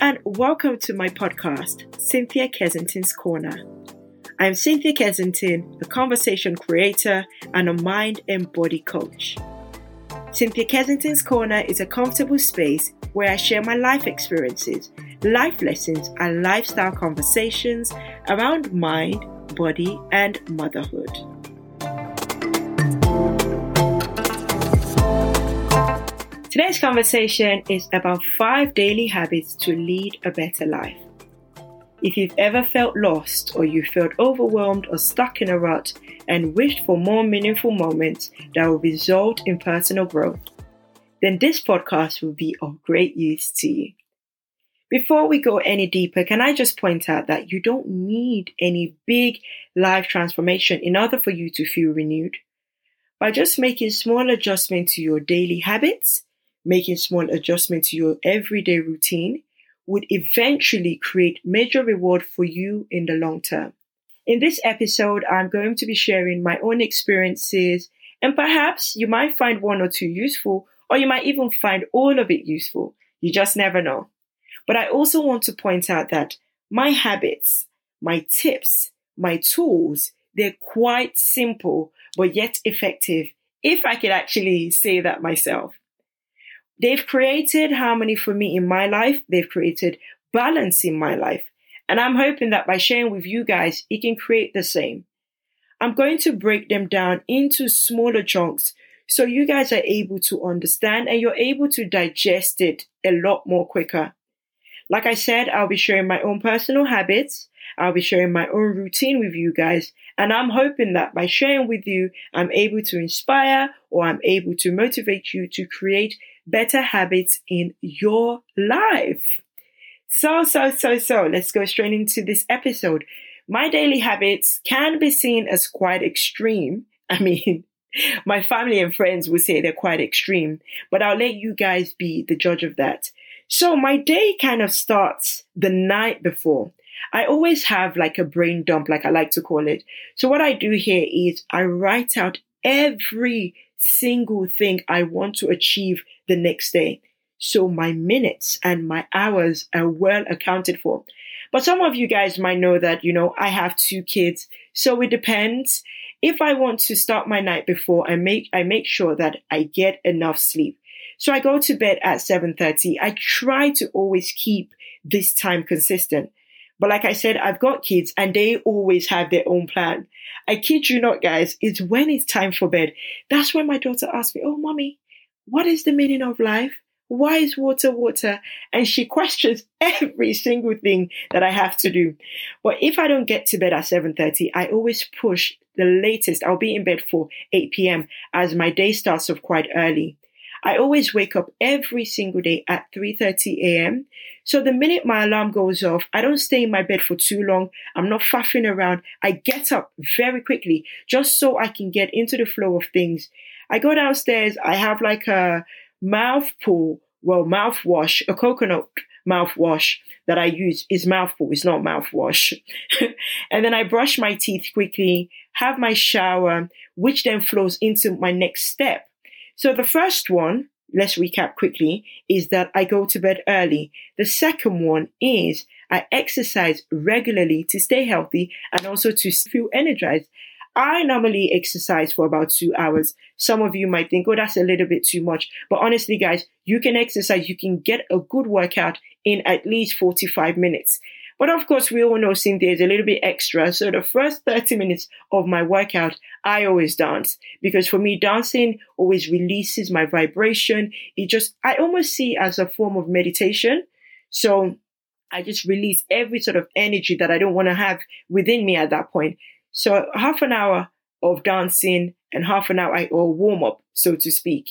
and welcome to my podcast, Cynthia Kensington's Corner. I'm Cynthia Kensington, a conversation creator and a mind and body coach. Cynthia Kensington's Corner is a comfortable space where I share my life experiences, life lessons, and lifestyle conversations around mind, body, and motherhood. Today's conversation is about five daily habits to lead a better life. If you've ever felt lost or you felt overwhelmed or stuck in a rut and wished for more meaningful moments that will result in personal growth, then this podcast will be of great use to you. Before we go any deeper, can I just point out that you don't need any big life transformation in order for you to feel renewed? By just making small adjustments to your daily habits, making small adjustments to your everyday routine would eventually create major reward for you in the long term. In this episode, I'm going to be sharing my own experiences and perhaps you might find one or two useful or you might even find all of it useful. You just never know. But I also want to point out that my habits, my tips, my tools, they're quite simple, but yet effective, if I could actually say that myself. They've created harmony for me in my life. They've created balance in my life. And I'm hoping that by sharing with you guys, it can create the same. I'm going to break them down into smaller chunks so you guys are able to understand and you're able to digest it a lot more quicker. Like I said, I'll be sharing my own personal habits. I'll be sharing my own routine with you guys. And I'm hoping that by sharing with you, I'm able to inspire or I'm able to motivate you to create better habits in your life. So, so, so, so let's go straight into this episode. My daily habits can be seen as quite extreme. I mean, my family and friends would say they're quite extreme, but I'll let you guys be the judge of that. So my day kind of starts the night before. I always have like a brain dump, like I like to call it. So what I do here is I write out every single thing I want to achieve the next day. So my minutes and my hours are well accounted for. But some of you guys might know that, you know, I have two kids. So it depends. If I want to start my night before, I make, I make sure that I get enough sleep. So I go to bed at 7.30. I try to always keep this time consistent. But like I said, I've got kids and they always have their own plan. I kid you not, guys, it's when it's time for bed. That's when my daughter asks me, Oh, mommy, what is the meaning of life? Why is water water? And she questions every single thing that I have to do. But if I don't get to bed at 7.30, I always push the latest. I'll be in bed for 8 p.m. as my day starts off quite early. I always wake up every single day at 3:30 a.m. So the minute my alarm goes off, I don't stay in my bed for too long. I'm not faffing around. I get up very quickly just so I can get into the flow of things. I go downstairs. I have like a mouth pool, well, mouthwash, a coconut mouthwash that I use is mouthpool. It's not mouthwash. and then I brush my teeth quickly, have my shower, which then flows into my next step. So the first one, let's recap quickly, is that I go to bed early. The second one is I exercise regularly to stay healthy and also to feel energized. I normally exercise for about two hours. Some of you might think, oh, that's a little bit too much. But honestly, guys, you can exercise. You can get a good workout in at least 45 minutes. But of course, we all know Cynthia is a little bit extra. So the first 30 minutes of my workout, I always dance because for me, dancing always releases my vibration. It just, I almost see as a form of meditation. So I just release every sort of energy that I don't want to have within me at that point. So half an hour of dancing and half an hour or warm up, so to speak.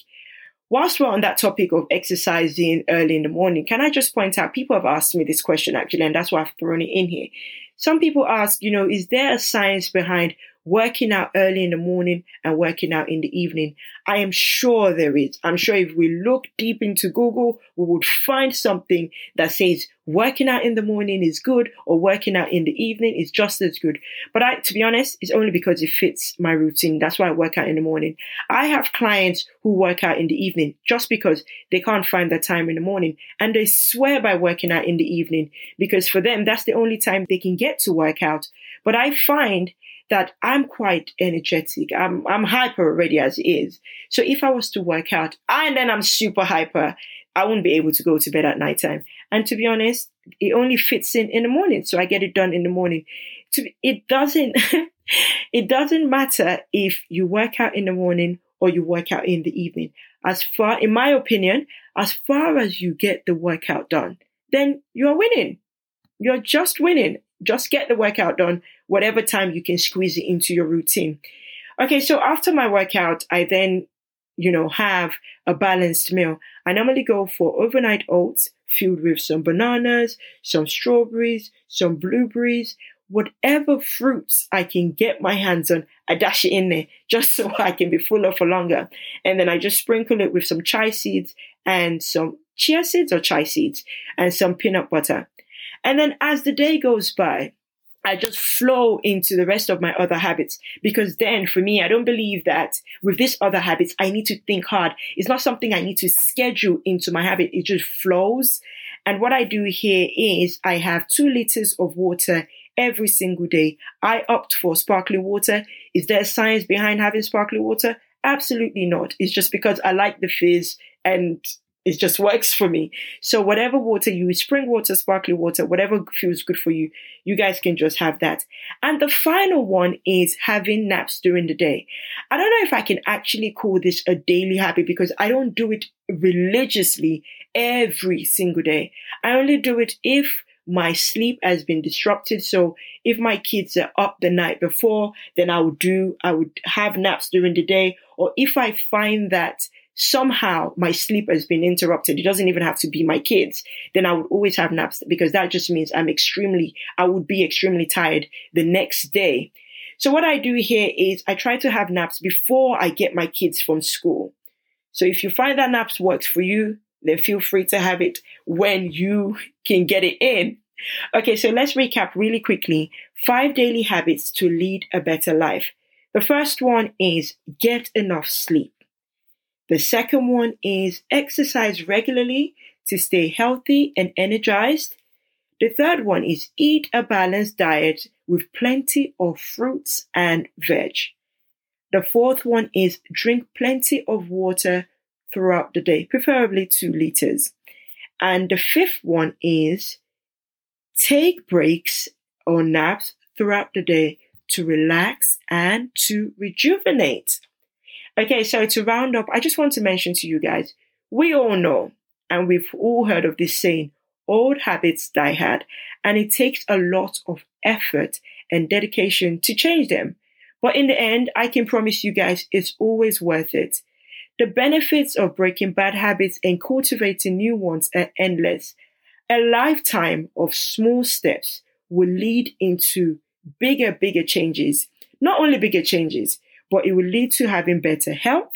Whilst we're on that topic of exercising early in the morning, can I just point out people have asked me this question actually, and that's why I've thrown it in here. Some people ask, you know, is there a science behind working out early in the morning and working out in the evening? I am sure there is. I'm sure if we look deep into Google, we would find something that says working out in the morning is good or working out in the evening is just as good. But I, to be honest, it's only because it fits my routine. That's why I work out in the morning. I have clients who work out in the evening just because they can't find the time in the morning and they swear by working out in the evening because for them, that's the only time they can get to work out. But I find that I'm quite energetic. I'm, I'm hyper already as it is. So if I was to work out and then I'm super hyper, I wouldn't be able to go to bed at nighttime. And to be honest, it only fits in in the morning. So I get it done in the morning. It doesn't, it doesn't matter if you work out in the morning or you work out in the evening. As far, in my opinion, as far as you get the workout done, then you're winning. You're just winning. Just get the workout done, whatever time you can squeeze it into your routine. Okay, so after my workout, I then, you know, have a balanced meal. I normally go for overnight oats filled with some bananas, some strawberries, some blueberries, whatever fruits I can get my hands on, I dash it in there just so I can be fuller for longer. And then I just sprinkle it with some chia seeds and some chia seeds or chia seeds and some peanut butter. And then as the day goes by, I just flow into the rest of my other habits because then for me, I don't believe that with these other habits, I need to think hard. It's not something I need to schedule into my habit. It just flows. And what I do here is I have two liters of water every single day. I opt for sparkling water. Is there science behind having sparkling water? Absolutely not. It's just because I like the fizz and it just works for me. So whatever water you use, spring water, sparkling water, whatever feels good for you, you guys can just have that. And the final one is having naps during the day. I don't know if I can actually call this a daily habit because I don't do it religiously every single day. I only do it if my sleep has been disrupted. So if my kids are up the night before, then I would do, I would have naps during the day. Or if I find that somehow my sleep has been interrupted. It doesn't even have to be my kids. Then I would always have naps because that just means I'm extremely, I would be extremely tired the next day. So what I do here is I try to have naps before I get my kids from school. So if you find that naps works for you, then feel free to have it when you can get it in. Okay, so let's recap really quickly. Five daily habits to lead a better life. The first one is get enough sleep. The second one is exercise regularly to stay healthy and energized. The third one is eat a balanced diet with plenty of fruits and veg. The fourth one is drink plenty of water throughout the day, preferably two liters. And the fifth one is take breaks or naps throughout the day to relax and to rejuvenate. Okay, so to round up, I just want to mention to you guys, we all know and we've all heard of this saying, old habits die hard, and it takes a lot of effort and dedication to change them. But in the end, I can promise you guys it's always worth it. The benefits of breaking bad habits and cultivating new ones are endless. A lifetime of small steps will lead into bigger, bigger changes. Not only bigger changes, but it will lead to having better health.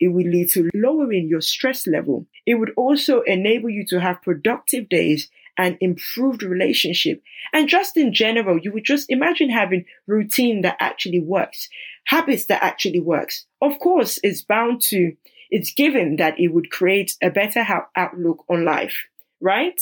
It will lead to lowering your stress level. It would also enable you to have productive days and improved relationship. And just in general, you would just imagine having routine that actually works, habits that actually works. Of course, it's bound to, it's given that it would create a better outlook on life, right?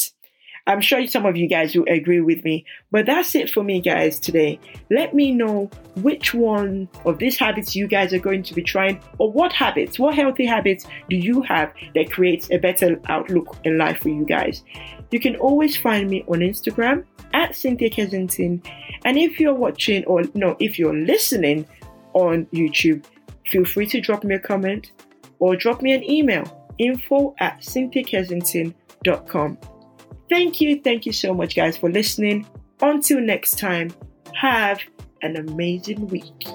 I'm sure some of you guys will agree with me. But that's it for me, guys, today. Let me know which one of these habits you guys are going to be trying, or what habits, what healthy habits do you have that creates a better outlook in life for you guys. You can always find me on Instagram at Cynthia Kensington. And if you're watching, or no, if you're listening on YouTube, feel free to drop me a comment or drop me an email info at cynthiakensington.com. Thank you. Thank you so much, guys, for listening. Until next time, have an amazing week.